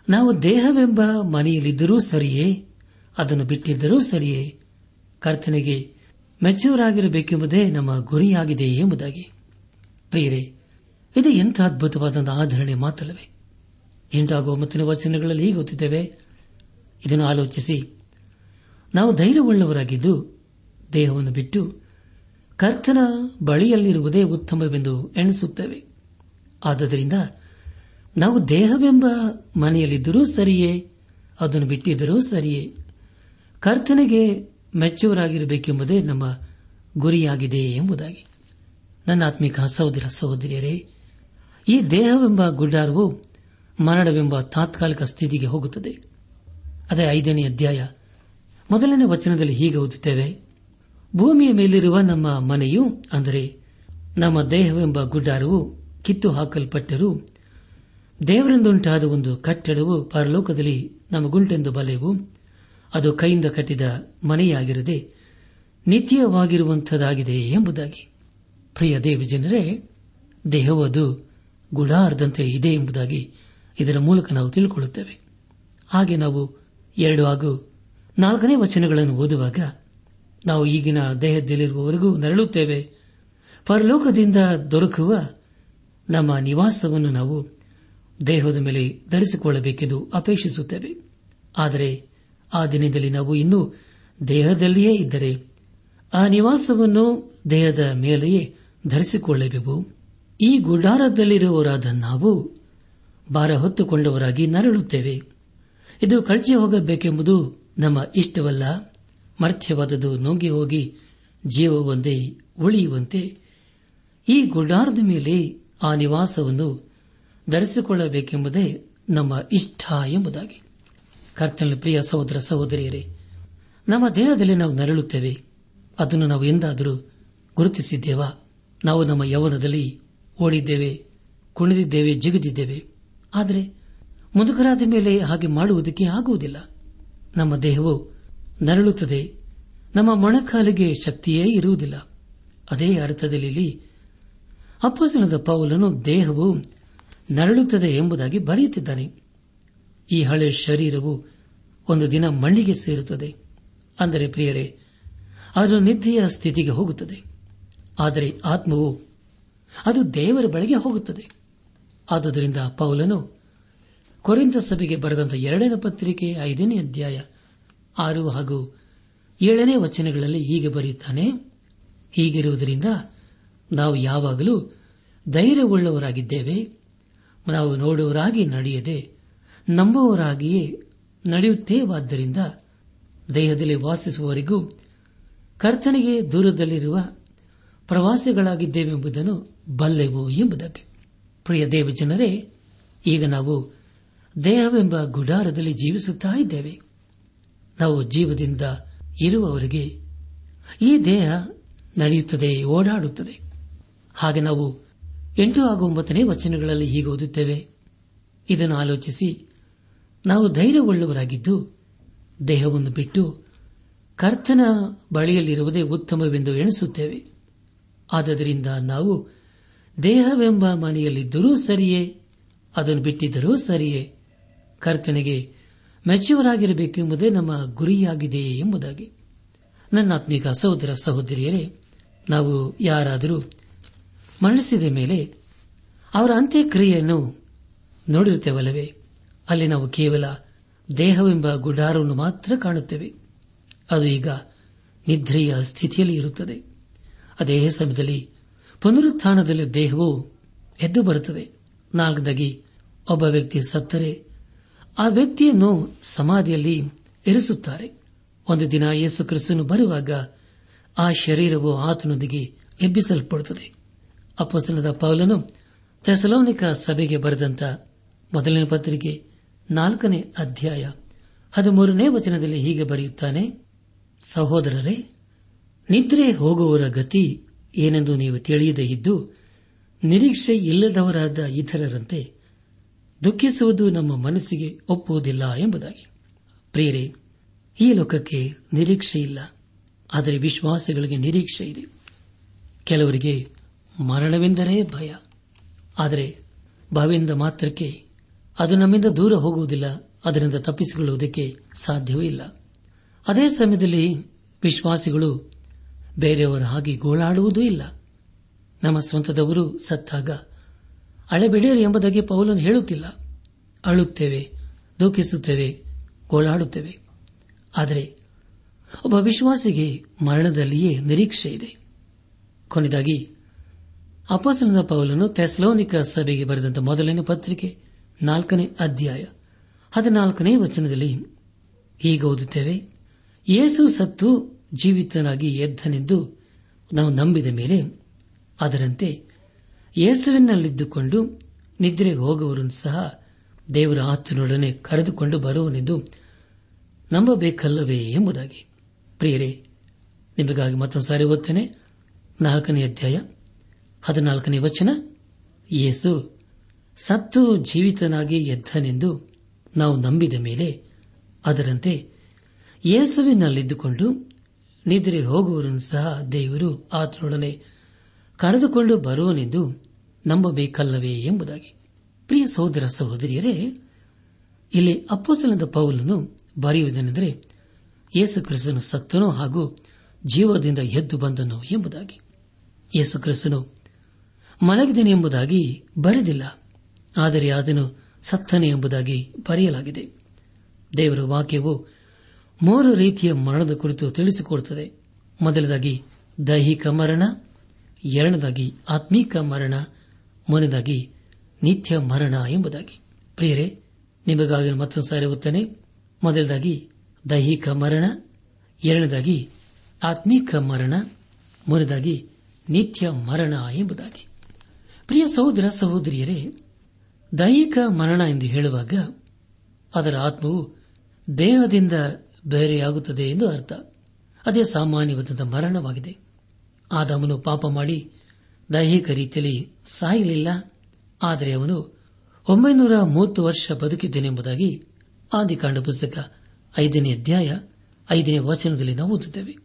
ನಾವು ದೇಹವೆಂಬ ಮನೆಯಲ್ಲಿದ್ದರೂ ಸರಿಯೇ, ಅದನ್ನು ಬಿಟ್ಟಿದ್ದರೂ ಸರಿಯೇ, ಕರ್ತನೆಗೆ ಮೆಚ್ಚುವರಾಗಿರಬೇಕೆಂಬುದೇ ನಮ್ಮ ಗುರಿಯಾಗಿದೆ ಎಂಬುದಾಗಿ. ಪ್ರಿಯರೇ, ಇದು ಎಂಥ ಅದ್ಭುತವಾದ ಆಧರಣೆ ಮಾತ್ರವೇ. ಎಂಟಾಗುವ ಮತ್ತಿನ ವಚನಗಳಲ್ಲಿ ಗೊತ್ತಿದ್ದೇವೆ ಇದನ್ನು ಆಲೋಚಿಸಿ ನಾವು ಧೈರ್ಯವುಳ್ಳವರಾಗಿದ್ದು ದೇಹವನ್ನು ಬಿಟ್ಟು ಕರ್ತನ ಬಳಿಯಲ್ಲಿರುವುದೇ ಉತ್ತಮವೆಂದು ಎಣಿಸುತ್ತೇವೆ. ಆದ್ದರಿಂದ ನಾವು ದೇಹವೆಂಬ ಮನೆಯಲ್ಲಿದ್ದರೂ ಸರಿಯೇ, ಅದನ್ನು ಬಿಟ್ಟಿದ್ದರೂ ಸರಿಯೇ. ಕರ್ತನೆಗೆ ಮೆಚ್ಚುವರಾಗಿರಬೇಕೆಂಬುದೇ ನಮ್ಮ ಗುರಿಯಾಗಿದೆ ಎಂಬುದಾಗಿ. ನನ್ನ ಆತ್ಮಿಕ ಸಹೋದರ ಸಹೋದರಿಯರೇ, ಈ ದೇಹವೆಂಬ ಗುಡ್ಡಾರವು ಮರಣವೆಂಬ ತಾತ್ಕಾಲಿಕ ಸ್ಥಿತಿಗೆ ಹೋಗುತ್ತದೆ. ಅದೇ ಐದನೇ ಅಧ್ಯಾಯ ಮೊದಲನೇ ವಚನದಲ್ಲಿ ಹೀಗೆ ಓದುತ್ತೇವೆ. ಭೂಮಿಯ ಮೇಲಿರುವ ನಮ್ಮ ಮನೆಯು, ಅಂದರೆ ನಮ್ಮ ದೇಹವೆಂಬ ಗುಡ್ಡಾರವು ಕಿತ್ತು ಹಾಕಲ್ಪಟ್ಟರೂ ದೇವರಿಂದುಂಟಾದ ಒಂದು ಕಟ್ಟಡವು ಪರಲೋಕದಲ್ಲಿ ನಮಗುಂಟೆಂದು ಬಲೆವು, ಅದು ಕೈಯಿಂದ ಕಟ್ಟಿದ ಮನೆಯಾಗಿರದೆ ನಿತ್ಯವಾಗಿರುವಂಥದ್ದಾಗಿದೆ ಎಂಬುದಾಗಿ. ಪ್ರಿಯ ದೇವಜನರೇ ದೇಹವು ಅದು ಗುಡಾರದಂತೆ ಇದೆ ಎಂಬುದಾಗಿ ಇದರ ಮೂಲಕ ನಾವು ತಿಳ್ಕೊಳ್ಳುತ್ತೇವೆ. ಹಾಗೆ ನಾವು ಎರಡು ಹಾಗೂ ನಾಲ್ಕನೇ ವಚನಗಳನ್ನು ಓದುವಾಗ ನಾವು ಈಗಿನ ದೇಹದಲ್ಲಿರುವವರೆಗೂ ನರಳುತ್ತೇವೆ. ಪರಲೋಕದಿಂದ ದೊರಕುವ ನಮ್ಮ ನಿವಾಸವನ್ನು ನಾವು ದೇಹದ ಮೇಲೆ ಧರಿಸಿಕೊಳ್ಳಬೇಕೆಂದು ಅಪೇಕ್ಷಿಸುತ್ತೇವೆ. ಆದರೆ ಆ ದಿನದಲ್ಲಿ ನಾವು ಇನ್ನೂ ದೇಹದಲ್ಲಿಯೇ ಇದ್ದರೆ ಆ ನಿವಾಸವನ್ನು ದೇಹದ ಮೇಲೆಯೇ ಧರಿಸಿಕೊಳ್ಳಬೇಕು ಈ ಗುಡಾರದಲ್ಲಿರುವವರಾದ ನಾವು ಭಾರ ಹೊತ್ತುಕೊಂಡವರಾಗಿ ನರಳುತ್ತೇವೆ. ಇದು ಕಳಚಿ ಹೋಗಬೇಕೆಂಬುದು ನಮ್ಮ ಇಷ್ಟವಲ್ಲ ಮರ್ಥ್ಯವಾದದ್ದು ನುಂಗಿ ಹೋಗಿ ಜೀವವೊಂದೇ ಉಳಿಯುವಂತೆ ಈ ಗುಡಾರದ ಮೇಲೆ ಆ ನಿವಾಸವನ್ನು ಧರಿಸಿಕೊಳ್ಳಬೇಕೆಂಬುದೇ ನಮ್ಮ ಇಷ್ಟ ಎಂಬುದಾಗಿ. ಕರ್ತನ ಪ್ರಿಯ ಸಹೋದರ ಸಹೋದರಿಯರೇ, ನಮ್ಮ ದೇಹದಲ್ಲಿ ನಾವು ನರಳುತ್ತೇವೆ. ಅದನ್ನು ನಾವು ಎಂದಾದರೂ ಗುರುತಿಸಿದ್ದೇವಾ? ನಾವು ನಮ್ಮ ಯೌವನದಲ್ಲಿ ಓಡಿದ್ದೇವೆ, ಕುಣಿದಿದ್ದೇವೆ, ಜಿಗಿದಿದ್ದೇವೆ. ಆದರೆ ಮುದುಕರಾದ ಮೇಲೆ ಹಾಗೆ ಮಾಡುವುದಕ್ಕೆ ಆಗುವುದಿಲ್ಲ. ನಮ್ಮ ದೇಹವು ನರಳುತ್ತದೆ. ನಮ್ಮ ಮೊಣಕಾಲಿಗೆ ಶಕ್ತಿಯೇ ಇರುವುದಿಲ್ಲ. ಅದೇ ಅರ್ಥದಲ್ಲಿ ಅಪ್ಪಸನದ ಪೌಲನು ದೇಹವು ನರಳುತ್ತದೆ ಎಂಬುದಾಗಿ ಬರೆಯುತ್ತಿದ್ದಾನೆ. ಈ ಹಳೆ ಶರೀರವು ಒಂದು ದಿನ ಮಣ್ಣಿಗೆ ಸೇರುತ್ತದೆ. ಅಂದರೆ ಪ್ರಿಯರೇ, ಅದು ನಿದ್ದೆಯ ಸ್ಥಿತಿಗೆ ಹೋಗುತ್ತದೆ. ಆದರೆ ಆತ್ಮವು ಅದು ದೇವರ ಬಳಿಗೆ ಹೋಗುತ್ತದೆ. ಆದುದರಿಂದ ಪೌಲನು ಕೊರಿಂತ ಸಭೆಗೆ ಬರೆದಂತಹ ಎರಡನೇ ಪತ್ರಿಕೆ ಐದನೇ ಅಧ್ಯಾಯ ಆರು ಹಾಗೂ ಏಳನೇ ವಚನಗಳಲ್ಲಿ ಹೀಗೆ ಬರೆಯುತ್ತಾನೆ, ಹೀಗಿರುವುದರಿಂದ ನಾವು ಯಾವಾಗಲೂ ಧೈರ್ಯವುಳ್ಳವರಾಗಿದ್ದೇವೆ, ನಾವು ನೋಡುವರಾಗಿ ನಡೆಯದೆ ನಂಬುವರಾಗಿಯೇ ನಡೆಯುತ್ತೇವಾದ್ದರಿಂದ ದೇಹದಲ್ಲಿ ವಾಸಿಸುವವರಿಗೂ ಕರ್ತನಿಗೆ ದೂರದಲ್ಲಿರುವ ಪ್ರವಾಸಿಗಳಾಗಿದ್ದೇವೆಂಬುದನ್ನು ಬಲ್ಲೆವು ಎಂಬುದಕ್ಕೆ. ಪ್ರಿಯ ದೇವಜನರೇ, ಈಗ ನಾವು ದೇಹವೆಂಬ ಗುಡಾರದಲ್ಲಿ ಜೀವಿಸುತ್ತಾ ಇದ್ದೇವೆ. ನಾವು ಜೀವದಿಂದ ಇರುವವರಿಗೆ ಈ ದೇಹ ನಡೆಯುತ್ತದೆ, ಓಡಾಡುತ್ತದೆ. ಹಾಗೆ ನಾವು ಎಂಟು ಹಾಗೂ ಒಂಬತ್ತನೇ ವಚನಗಳಲ್ಲಿ ಹೀಗೆ ಓದುತ್ತೇವೆ. ಇದನ್ನು ಆಲೋಚಿಸಿ, ನಾವು ಧೈರ್ಯಗೊಳ್ಳುವರಾಗಿದ್ದು ದೇಹವನ್ನು ಬಿಟ್ಟು ಕರ್ತನ ಬಳಿಯಲ್ಲಿರುವುದೇ ಉತ್ತಮವೆಂದು ಎಣಿಸುತ್ತೇವೆ. ಆದ್ದರಿಂದ ನಾವು ದೇಹವೆಂಬ ಮನೆಯಲ್ಲಿದ್ದರೂ ಸರಿಯೇ, ಅದನ್ನು ಬಿಟ್ಟಿದ್ದರೂ ಸರಿಯೇ ಕರ್ತನಿಗೆ ಮೆಚ್ಚುವರಾಗಿರಬೇಕೆಂಬುದೇ ನಮ್ಮ ಗುರಿಯಾಗಿದೆ ಎಂಬುದಾಗಿ. ನನ್ನ ನನ್ನಾತ್ಮೀಕ ಸಹೋದರ ಸಹೋದರಿಯರೇ, ನಾವು ಯಾರಾದರೂ ಮರಣಿಸಿದ ಮೇಲೆ ಅವರ ಅಂತ್ಯಕ್ರಿಯೆಯನ್ನು ನೋಡಿರುತ್ತೇವಲ್ಲವೇ? ಅಲ್ಲಿ ನಾವು ಕೇವಲ ದೇಹವೆಂಬ ಗುಡಾರವನ್ನು ಮಾತ್ರ ಕಾಣುತ್ತೇವೆ. ಅದು ಈಗ ನಿದ್ರೆಯ ಸ್ಥಿತಿಯಲ್ಲಿ ಇರುತ್ತದೆ. ಅದೇ ಸಮಯದಲ್ಲಿ ಪುನರುತ್ಥಾನದಲ್ಲಿ ದೇಹವು ಎದ್ದು ಬರುತ್ತದೆ. ನಾಲ್ಕದಾಗಿ ಒಬ್ಬ ವ್ಯಕ್ತಿ ಸತ್ತರೆ ಆ ವ್ಯಕ್ತಿಯನ್ನು ಸಮಾಧಿಯಲ್ಲಿ ಇರಿಸುತ್ತಾರೆ. ಒಂದು ದಿನ ಯೇಸು ಕ್ರಿಸ್ತನು ಬರುವಾಗ ಆ ಶರೀರವು ಆತನೊಂದಿಗೆ ಎಬ್ಬಿಸಲ್ಪಡುತ್ತದೆ. ಅಪ್ಪಸನದ ಪೌಲನು ಥೆಸಲೋನಿಕ ಸಭೆಗೆ ಬರೆದಂತ ಮೊದಲನೇ ಪತ್ರಿಕೆ ನಾಲ್ಕನೇ ಅಧ್ಯಾಯ ಹದಿಮೂರನೇ ವಚನದಲ್ಲಿ ಹೀಗೆ ಬರೆಯುತ್ತಾನೆ, ಸಹೋದರರೇ, ನಿದ್ರೆ ಹೋಗುವವರ ಗತಿ ಏನೆಂದು ನೀವು ತಿಳಿಯದೇ ಇದ್ದು ನಿರೀಕ್ಷೆ ಇಲ್ಲದವರಾದ ಇತರರಂತೆ ದುಃಖಿಸುವುದು ನಮ್ಮ ಮನಸ್ಸಿಗೆ ಒಪ್ಪುವುದಿಲ್ಲ ಎಂಬುದಾಗಿ. ಪ್ರೇರೆ ಈ ಲೋಕಕ್ಕೆ ನಿರೀಕ್ಷೆ ಇಲ್ಲ. ಆದರೆ ವಿಶ್ವಾಸಗಳಿಗೆ ನಿರೀಕ್ಷೆ ಇದೆ. ಕೆಲವರಿಗೆ ಮರಣವೆಂದರೆ ಭಯ. ಆದರೆ ಭವಿಂದ ಮಾತ್ರಕ್ಕೆ ಅದು ನಮ್ಮಿಂದ ದೂರ ಹೋಗುವುದಿಲ್ಲ, ಅದರಿಂದ ತಪ್ಪಿಸಿಕೊಳ್ಳುವುದಕ್ಕೆ ಸಾಧ್ಯವೂ ಇಲ್ಲ. ಅದೇ ಸಮಯದಲ್ಲಿ ವಿಶ್ವಾಸಿಗಳು ಬೇರೆಯವರ ಹಾಗೆ ಗೋಳಾಡುವುದೂ ಇಲ್ಲ. ನಮ್ಮ ಸ್ವಂತದವರು ಸತ್ತಾಗ ಅಳೆಬಿಡಿಯರು ಎಂಬುದಾಗಿ ಪೌಲನು ಹೇಳುತ್ತಿಲ್ಲ. ಅಳುತ್ತೇವೆ, ದುಃಖಿಸುತ್ತೇವೆ, ಗೋಳಾಡುತ್ತೇವೆ. ಆದರೆ ಒಬ್ಬ ವಿಶ್ವಾಸಿಗೆ ಮರಣದಲ್ಲಿಯೇ ನಿರೀಕ್ಷೆ ಇದೆ. ಕೊನೆಯದಾಗಿ ಅಪಸಲನ ಪೌಲನು ಥೆಸ್ಲೋನಿಕ ಸಭೆಗೆ ಬರೆದಂತ ಮೊದಲನೇ ಪತ್ರಿಕೆ, ನಾಲ್ಕನೇ ಅಧ್ಯಾಯ, ಹದಿನಾಲ್ಕನೇ ವಚನದಲ್ಲಿ ಹೀಗೆ ಓದುತ್ತೇವೆ, ಯೇಸು ಸತ್ತು ಜೀವಿತನಾಗಿ ಎದ್ದನೆಂದು ನಾವು ನಂಬಿದ ಮೇಲೆ, ಅದರಂತೆ ಯೇಸುವಿನಲ್ಲಿದ್ದುಕೊಂಡು ನಿದ್ರೆಗೆ ಹೋಗುವವರನ್ನು ಸಹ ದೇವರ ಆತನೊಡನೆ ಕರೆದುಕೊಂಡು ಬರುವನೆಂದು ನಂಬಬೇಕಲ್ಲವೇ ಎಂಬುದಾಗಿ. ಪ್ರಿಯರೇ, ನಿಮಗಾಗಿ ಮತ್ತೊಂದು ಸಾರಿ ಓದ್ತೇನೆ. ನಾಲ್ಕನೇ ಅಧ್ಯಾಯ, ಹದಿನಾಲ್ಕನೇ ವಚನ. ಯೇಸು ಸತ್ತು ಜೀವಿತನಾಗಿ ಎದ್ದನೆಂದು ನಾವು ನಂಬಿದ ಮೇಲೆ ಅದರಂತೆ ಯೇಸುವಿನಲ್ಲಿದ್ದುಕೊಂಡು ನಿದ್ರೆ ಹೋಗುವವರನ್ನು ಸಹ ದೇವರು ಆತನೊಡನೆ ಕರೆದುಕೊಂಡು ಬರುವನೆಂದು ನಂಬಬೇಕಲ್ಲವೇ ಎಂಬುದಾಗಿ. ಪ್ರಿಯ ಸಹೋದರ ಸಹೋದರಿಯರೇ, ಇಲ್ಲಿ ಅಪ್ಪಸ್ತನದ ಪೌಲನು ಬರೆಯುವುದೇನೆಂದರೆ ಯೇಸು ಕ್ರಿಸ್ತನು ಸತ್ತನು ಹಾಗೂ ಜೀವದಿಂದ ಎದ್ದು ಬಂದನು ಎಂಬುದಾಗಿ. ಯೇಸು ಕ್ರಿಸ್ತನು ಮಲಗಿದನು ಎಂಬುದಾಗಿ ಬರೆದಿಲ್ಲ, ಆದರೆ ಅದನ್ನು ಸತ್ತನೆ ಎಂಬುದಾಗಿ ಬರೆಯಲಾಗಿದೆ. ದೇವರ ವಾಕ್ಯವು ಮೂರು ರೀತಿಯ ಮರಣದ ಕುರಿತು ತಿಳಿಸಿಕೊಡುತ್ತದೆ. ಮೊದಲದಾಗಿ ದೈಹಿಕ ಮರಣ ಎರಡನೇದಾಗಿ ಆತ್ಮೀಕ ಮರಣ, ಮೂರನೇದಾಗಿ ನಿತ್ಯ ಮರಣ ಎಂಬುದಾಗಿ. ಪ್ರಿಯರೇ, ನಿಮಗಾಗಿ ಮತ್ತೊಂದು ಸಾರಿ ಓದ್ತಾನೆ ಮೊದಲದಾಗಿ ದೈಹಿಕ ಮರಣ, ಎರಡನೇದಾಗಿ ಆತ್ಮೀಕ ಮರಣ, ಮೂರನೇದಾಗಿ ನಿತ್ಯ ಮರಣ ಎಂಬುದಾಗಿ. ಪ್ರಿಯ ಸಹೋದರ, ಸಹೋದರಿಯರೇ, ದೈಹಿಕ ಮರಣ ಎಂದು ಹೇಳುವಾಗ ಅದರ ಆತ್ಮವು ದೇಹದಿಂದ ಬೇರೆಯಾಗುತ್ತದೆ ಎಂದು ಅರ್ಥ. ಅದೇ ಸಾಮಾನ್ಯವಾದ ಮರಣವಾಗಿದೆ. ಆದಾಮನು ಪಾಪ ಮಾಡಿ ದೈಹಿಕ ರೀತಿಯಲ್ಲಿ ಸಾಯಲಿಲ್ಲ. ಆದರೆ ಅವನು ಒಂಬೈನೂರ ಮೂವತ್ತು ವರ್ಷ ಬದುಕಿದ್ದೇನೆಂಬುದಾಗಿ ಆದಿಕಾಂಡ ಪುಸ್ತಕ ಐದನೇ ಅಧ್ಯಾಯ ಐದನೇ ವಚನದಲ್ಲಿ ನಾವು ಓದುತ್ತೇವೆ.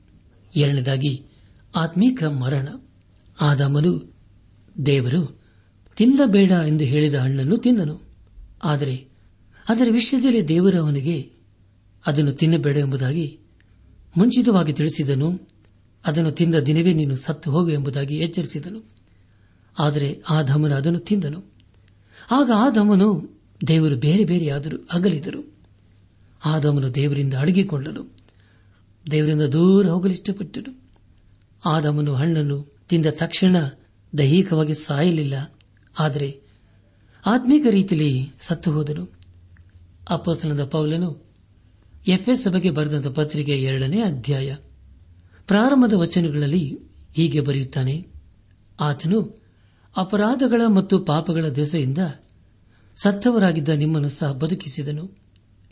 ಎರಡನೇದಾಗಿ ಆತ್ಮೀಕ ಮರಣ. ಆದಾಮನು, ದೇವರು, ತಿನ್ನಬೇಡ ಎಂದು ಹೇಳಿದ ಹಣ್ಣನ್ನು ತಿಂದನು ಆದರೆ ಅದರ ವಿಷಯದಲ್ಲಿ ದೇವರು ಅವನಿಗೆ, ಅದನ್ನು ತಿನ್ನಬೇಡ ಎಂಬುದಾಗಿ ಮುಂಚಿತವಾಗಿ ತಿಳಿಸಿದನು. ಅದನ್ನು ತಿಂದ ದಿನವೇ ನೀನು ಸತ್ತು ಹೋಗು ಎಂಬುದಾಗಿ ಎಚ್ಚರಿಸಿದನು. ಆದರೆ ಆ ಧಮನ ಅದನ್ನು ತಿಂದನು. ಆಗ ಆ ಧಮನು ದೇವರು ಬೇರೆ ಬೇರೆಯಾದರೂ ಅಗಲಿದರು. ಆ ಧಮನು ದೇವರಿಂದ ಅಡಗಿಕೊಂಡನು. ದೇವರಿಂದ ದೂರ ಹೋಗಲು ಇಷ್ಟಪಟ್ಟನು. ಆದಮನು ಹಣ್ಣನ್ನು ತಿಂದ ತಕ್ಷಣ ದೈಹಿಕವಾಗಿ ಸಾಯಲಿಲ್ಲ. ಆದರೆ ಆತ್ಮೀಕ ರೀತಿಯಲ್ಲಿ ಸತ್ತು ಹೋದನು. ಅಪ್ಪಸನದ ಪೌಲನು ಎಫ್ಎಸ್ ಸಭೆಗೆ ಬರೆದಂತ ಪತ್ರಿಕೆ ಎರಡನೇ ಅಧ್ಯಾಯ. ಪ್ರಾರಂಭದ ವಚನಗಳಲ್ಲಿ ಹೀಗೆ ಬರೆಯುತ್ತಾನೆ, ಆತನು ಅಪರಾಧಗಳ ಮತ್ತು ಪಾಪಗಳ ದೆಸೆಯಿಂದ ಸತ್ತವರಾಗಿದ್ದ ನಿಮ್ಮನ್ನು ಸಹ ಬದುಕಿಸಿದನು.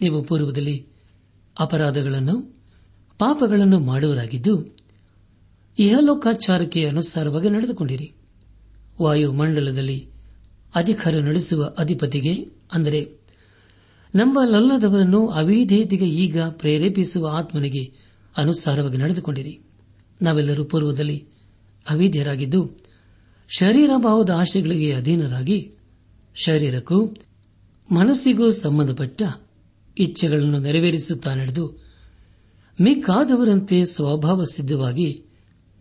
ನೀವು ಪೂರ್ವದಲ್ಲಿ ಅಪರಾಧಗಳನ್ನು, ಪಾಪಗಳನ್ನು ಮಾಡುವರಾಗಿದ್ದು ಇಹಲೋಕಾಚಾರಕ್ಕೆ ಅನುಸಾರವಾಗಿ ನಡೆದುಕೊಂಡಿರಿ. ವಾಯುಮಂಡಲದಲ್ಲಿ ಅಧಿಕಾರ ನಡೆಸುವ ಅಧಿಪತಿಗೆ, ಅಂದರೆ ನಂಬಲಲ್ಲದವರನ್ನು ಅವಿಧೇಯತೆಗೆ ಈಗ ಪ್ರೇರೇಪಿಸುವ ಆತ್ಮನಿಗೆ ಅನುಸಾರವಾಗಿ ನಡೆದುಕೊಂಡಿರಿ. ನಾವೆಲ್ಲರೂ ಪೂರ್ವದಲ್ಲಿ ಅವಿದ್ಯರಾಗಿದ್ದು ಶರೀರ ಭಾವದ ಆಶೆಗಳಿಗೆ ಅಧೀನರಾಗಿ, ಶರೀರಕ್ಕೂ ಮನಸ್ಸಿಗೂ ಸಂಬಂಧಪಟ್ಟ ಇಚ್ಛೆಗಳನ್ನು ನೆರವೇರಿಸುತ್ತಾ ನಡೆದು, ಮಿಕ್ಕಾದವರಂತೆ ಸ್ವಭಾವ ಸಿದ್ಧವಾಗಿ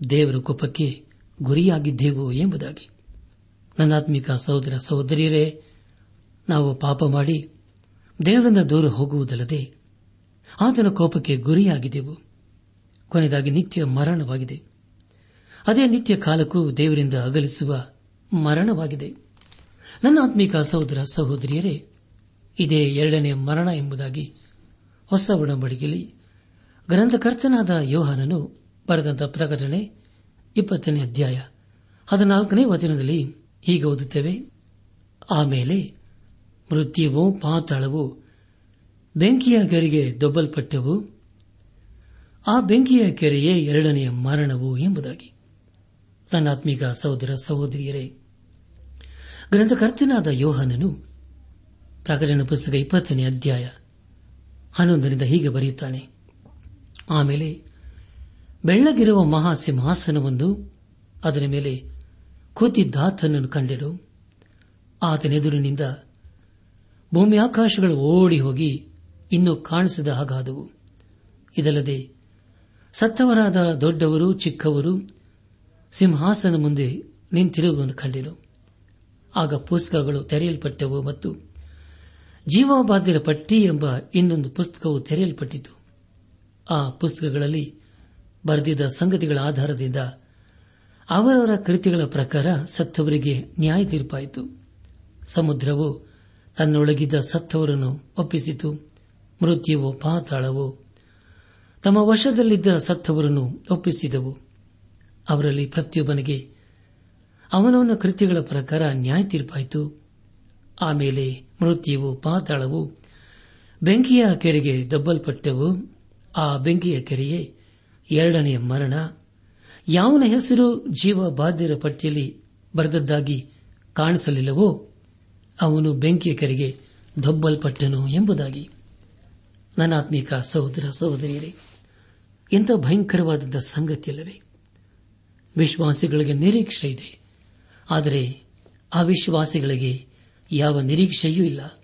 ದೇವರ ಕೋಪಕ್ಕೆ ಗುರಿಯಾಗಿದ್ದೆವು ಎಂಬುದಾಗಿ. ನನ್ನಾತ್ಮಿಕ ಸಹೋದರ ಸಹೋದರಿಯರೇ, ನಾವು ಪಾಪ ಮಾಡಿ ದೇವರಿಂದ ದೂರ ಹೋಗುವುದಲ್ಲದೆ ಆತನ ಕೋಪಕ್ಕೆ ಗುರಿಯಾಗಿದ್ದೆವು. ಕೊನೆಯದಾಗಿ ನಿತ್ಯ ಮರಣವಾಗಿದೆ. ಅದೇ ನಿತ್ಯ ಕಾಲಕ್ಕೂ ದೇವರಿಂದ ಅಗಲಿಸುವ ಮರಣವಾಗಿದೆ. ನನ್ನ ಆತ್ಮಿಕ ಸಹೋದರ ಸಹೋದರಿಯರೇ, ಇದೇ ಎರಡನೇ ಮರಣ ಎಂಬುದಾಗಿ ಹೊಸ ಒಡಂಬಡಿಕೆಯಲ್ಲಿ ಗ್ರಂಥಕರ್ತನಾದ ಯೋಹಾನನು ಬರೆದಂತಹ ಪ್ರಕಟಣೆ ಇಪ್ಪತ್ತನೇ ಅಧ್ಯಾಯ ಹದಿನಾಲ್ಕನೇ ವಚನದಲ್ಲಿ ಹೀಗೆ ಓದುತ್ತೇವೆ. ಆಮೇಲೆ ಮೃತ್ಯುವು, ಪಾತಾಳವು, ಬೆಂಕಿಯ ಗರಿಗೆ ದೊಬ್ಬಲ್ಪಟ್ಟವು. ಆ ಬೆಂಕಿಯ ಕೆರೆಯೇ ಎರಡನೆಯ ಮರಣವು ಎಂಬುದಾಗಿ. ಆತ್ಮಿಕ ಸಹೋದರ ಸಹೋದರಿಯರೇ, ಗ್ರಂಥಕರ್ತನಾದ ಯೋಹನನು ಪ್ರಕಟಣೆ ಪುಸ್ತಕ ಇಪ್ಪತ್ತನೇ ಅಧ್ಯಾಯ ಹನ್ನೊಂದರಿಂದ ಹೀಗೆ ಬರೆಯುತ್ತಾನೆ. ಆಮೇಲೆ ಬೆಳ್ಳಗಿರುವ ಮಹಾ ಸಿಂಹಾಸನವನ್ನು ಅದರ ಮೇಲೆ ಕೂತಿದ್ದಾತನನ್ನು ಕಂಡೆರು ಆತನೆದುರಿನಿಂದ ಭೂಮಿ ಆಕಾಶಗಳು ಓಡಿ ಹೋಗಿ ಇನ್ನೂ ಕಾಣಿಸದ ಹಾಗಾದವು. ಇದಲ್ಲದೆ ಸತ್ತವರಾದ ದೊಡ್ಡವರು, ಚಿಕ್ಕವರು ಸಿಂಹಾಸನ ಮುಂದೆ ನಿಂತಿರುವುದನ್ನು ಕಂಡೆನು. ಆಗ ಪುಸ್ತಕಗಳು ತೆರೆಯಲ್ಪಟ್ಟವು ಮತ್ತು ಜೀವಬಾಧ್ಯರ ಪಟ್ಟಿ ಎಂಬ ಇನ್ನೊಂದು ಪುಸ್ತಕವು ತೆರೆಯಲ್ಪಟ್ಟಿತು. ಆ ಪುಸ್ತಕಗಳಲ್ಲಿ ಬರೆದಿದ್ದ ಸಂಗತಿಗಳ ಆಧಾರದಿಂದ ಅವರವರ ಕೃತಿಗಳ ಪ್ರಕಾರ ಸತ್ತವರಿಗೆ ನ್ಯಾಯ ತೀರ್ಪಾಯಿತು. ಸಮುದ್ರವು ತನ್ನೊಳಗಿದ್ದ ಸತ್ತವರನ್ನು ಒಪ್ಪಿಸಿತು, ಮೃತ್ಯುವು ಪಾತಾಳವು ತಮ್ಮ ವಶದಲ್ಲಿದ್ದ ಸತ್ತವರನ್ನು ಒಪ್ಪಿಸಿದವು. ಅವರಲ್ಲಿ ಪ್ರತಿಯೊಬ್ಬನಿಗೆ ಅವನವನ ಕೃತ್ಯಗಳ ಪ್ರಕಾರ ನ್ಯಾಯ ತೀರ್ಪಾಯಿತು. ಆಮೇಲೆ ಮೃತ್ಯುವು ಪಾತಾಳವು, ಬೆಂಕಿಯ ಕೆರೆಗೆ ದಬ್ಬಲ್ಪಟ್ಟವು. ಆ ಬೆಂಕಿಯ ಕೆರೆಯೇ ಎರಡನೆಯ ಮರಣ. ಯಾವನ ಹೆಸರು ಜೀವ ಬಾಧ್ಯರ ಪಟ್ಟಿಯಲ್ಲಿ ಬರೆದದ್ದಾಗಿ ಕಾಣಿಸಲಿಲ್ಲವೋ, ಅವನು ಬೆಂಕಿಯ ಕೆರೆಗೆ ದೊಬ್ಬಲ್ಪಟ್ಟನು ಎಂಬುದಾಗಿ. ನನ್ನ ಆತ್ಮಿಕ ಸಹೋದರ ಸಹೋದರಿಯರೇ ಎಂಥ ಭಯಂಕರವಾದಂಥ ಸಂಗತಿಯಲ್ಲವೇ? ವಿಶ್ವಾಸಿಗಳಿಗೆ ನಿರೀಕ್ಷೆ ಇದೆ. ಆದರೆ ಅವಿಶ್ವಾಸಿಗಳಿಗೆ ವಿಶ್ವಾಸಿಗಳಿಗೆ ಯಾವ ನಿರೀಕ್ಷೆಯೂ ಇಲ್ಲ.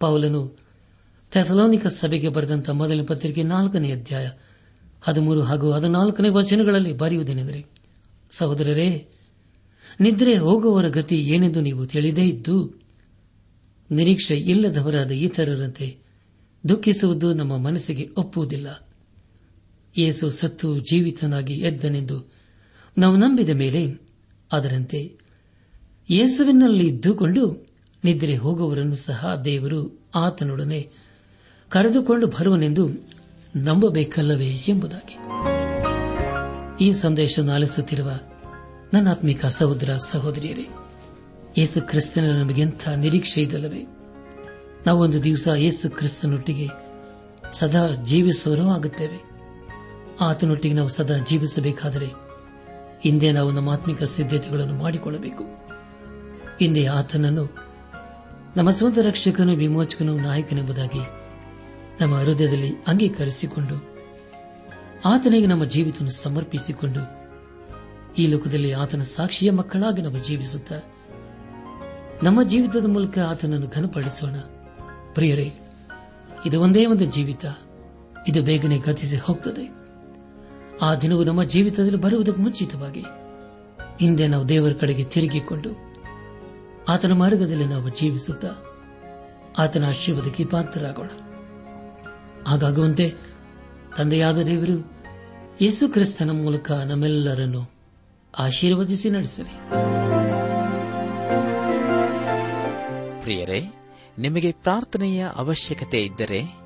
ಪೌಲನು ಥೆಸಲೋನಿಕ ಸಭೆಗೆ ಬರೆದಂತಹ ಮೊದಲ ಪತ್ರಿಕೆ ನಾಲ್ಕನೇ ಅಧ್ಯಾಯ ಹದಿಮೂರು ಹಾಗೂ ಹದಿನಾಲ್ಕನೇ ವಚನಗಳಲ್ಲಿ ಬರೆಯುವುದೇನೆಂದರೆ, ಸಹೋದರರೇ, ನಿದ್ರೆ ಹೋಗುವವರ ಗತಿ ಏನೆಂದು ನೀವು ತಿಳಿದೇ ಇದ್ದು, ನಿರೀಕ್ಷೆ ಇಲ್ಲದವರಾದ ಇತರರಂತೆ ದುಃಖಿಸುವುದು ನಮ್ಮ ಮನಸ್ಸಿಗೆ ಒಪ್ಪುವುದಿಲ್ಲ. ಯೇಸು ಸತ್ತು ಜೀವಿತನಾಗಿ ಎದ್ದನೆಂದು ನಾವು ನಂಬಿದ ಮೇಲೆ ಅದರಂತೆ ಯೇಸುವಿನಲ್ಲಿ ಇದ್ದುಕೊಂಡು ನಿದ್ರೆ ಹೋಗುವವರನ್ನು ಸಹ ದೇವರು ಆತನೊಡನೆ ಕರೆದುಕೊಂಡು ಬರುವನೆಂದು ನಂಬಬೇಕಲ್ಲವೇ ಎಂಬುದಾಗಿ. ಈ ಸಂದೇಶವನ್ನು ಆಲಿಸುತ್ತಿರುವ ನನ್ನಾತ್ಮಿಕ ಸಹೋದರ ಸಹೋದರಿಯರೇ, ಯೇಸು ಕ್ರಿಸ್ತನ ನಮಗೆಂಥ ನಿರೀಕ್ಷೆ ಇದಲ್ಲವೇ? ನಾವೊಂದು ದಿವಸ ಯೇಸು ಕ್ರಿಸ್ತನೊಟ್ಟಿಗೆ ಸದಾ ಜೀವಿಸುವರೂ ಆಗುತ್ತೇವೆ. ಆತನೊಟ್ಟಿಗೆ ನಾವು ಸದಾ ಜೀವಿಸಬೇಕಾದರೆ ಹಿಂದೆ ನಾವು ನಮ್ಮ ಆತ್ಮಿಕ ಸಿದ್ಧತೆಗಳನ್ನು ಮಾಡಿಕೊಳ್ಳಬೇಕು. ಹಿಂದೆ ಆತನನ್ನು ನಮ್ಮ ಸ್ವಂತ ರಕ್ಷಕನು ವಿಮೋಚಕನು ನಾಯಕನೆಂಬುದಾಗಿ ನಮ್ಮ ಹೃದಯದಲ್ಲಿ ಅಂಗೀಕರಿಸಿಕೊಂಡು, ಆತನಿಗೆ ನಮ್ಮ ಜೀವಿತ ಸಮರ್ಪಿಸಿಕೊಂಡು ಈ ಲೋಕದಲ್ಲಿ ಆತನ ಸಾಕ್ಷಿಯ ಮಕ್ಕಳಾಗಿ ನಾವು ಜೀವಿಸುತ್ತ ನಮ್ಮ ಜೀವಿತದ ಮೂಲಕ ಆತನನ್ನು ಘನಪಡಿಸೋಣ. ಪ್ರಿಯರೇ, ಇದು ಒಂದೇ ಒಂದು ಜೀವಿತ. ಇದು ಬೇಗನೆ ಗತಿಸಿ ಹೋಗುತ್ತದೆ ಆ ದಿನವು ನಮ್ಮ ಜೀವಿತದಲ್ಲಿ ಬರುವುದಕ್ಕೆ ಮುಂಚಿತವಾಗಿ ಹಿಂದೆ ನಾವು ದೇವರ ಕಡೆಗೆ ತಿರುಗಿಕೊಂಡು ಆತನ ಮಾರ್ಗದಲ್ಲಿ ನಾವು ಜೀವಿಸುತ್ತಾ ಆತನ ಆಶೀರ್ವಾದಕ್ಕೆ ಪಾತ್ರರಾಗೋಣ. ಹಾಗಾಗುವಂತೆ ತಂದೆಯಾದ ದೇವರು ಯೇಸು ಕ್ರಿಸ್ತನ ಮೂಲಕ ನಮ್ಮೆಲ್ಲರನ್ನು ಆಶೀರ್ವದಿಸಿ ನಡೆಸಲಿ. ಪ್ರಿಯರೇ, ನಿಮಗೆ ಪ್ರಾರ್ಥನೆಯ ಅವಶ್ಯಕತೆ ಇದ್ದರೆ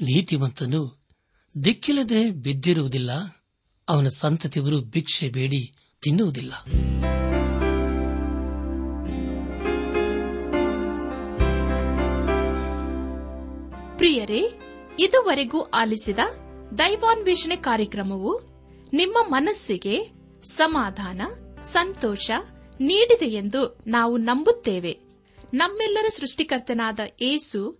ನೀತಿವಂತನು ದಿಕ್ಕಿಲ್ಲದೆ ಬಿದ್ದಿರುವುದಿಲ್ಲ, ಅವನ ಸಂತತಿಯವರು ಭಿಕ್ಷೆ ಬೇಡಿ, ತಿನ್ನುವುದಿಲ್ಲ. ಪ್ರಿಯರೇ, ಇದುವರೆಗೂ ಆಲಿಸಿದ ದೈವಾನ್ವೇಷಣೆ ಕಾರ್ಯಕ್ರಮವು ನಿಮ್ಮ ಮನಸ್ಸಿಗೆ ಸಮಾಧಾನ, ಸಂತೋಷ ನೀಡಿದೆ ಎಂದು ನಾವು ನಂಬುತ್ತೇವೆ. ನಮ್ಮೆಲ್ಲರ ಸೃಷ್ಟಿಕರ್ತನಾದ ಏಸು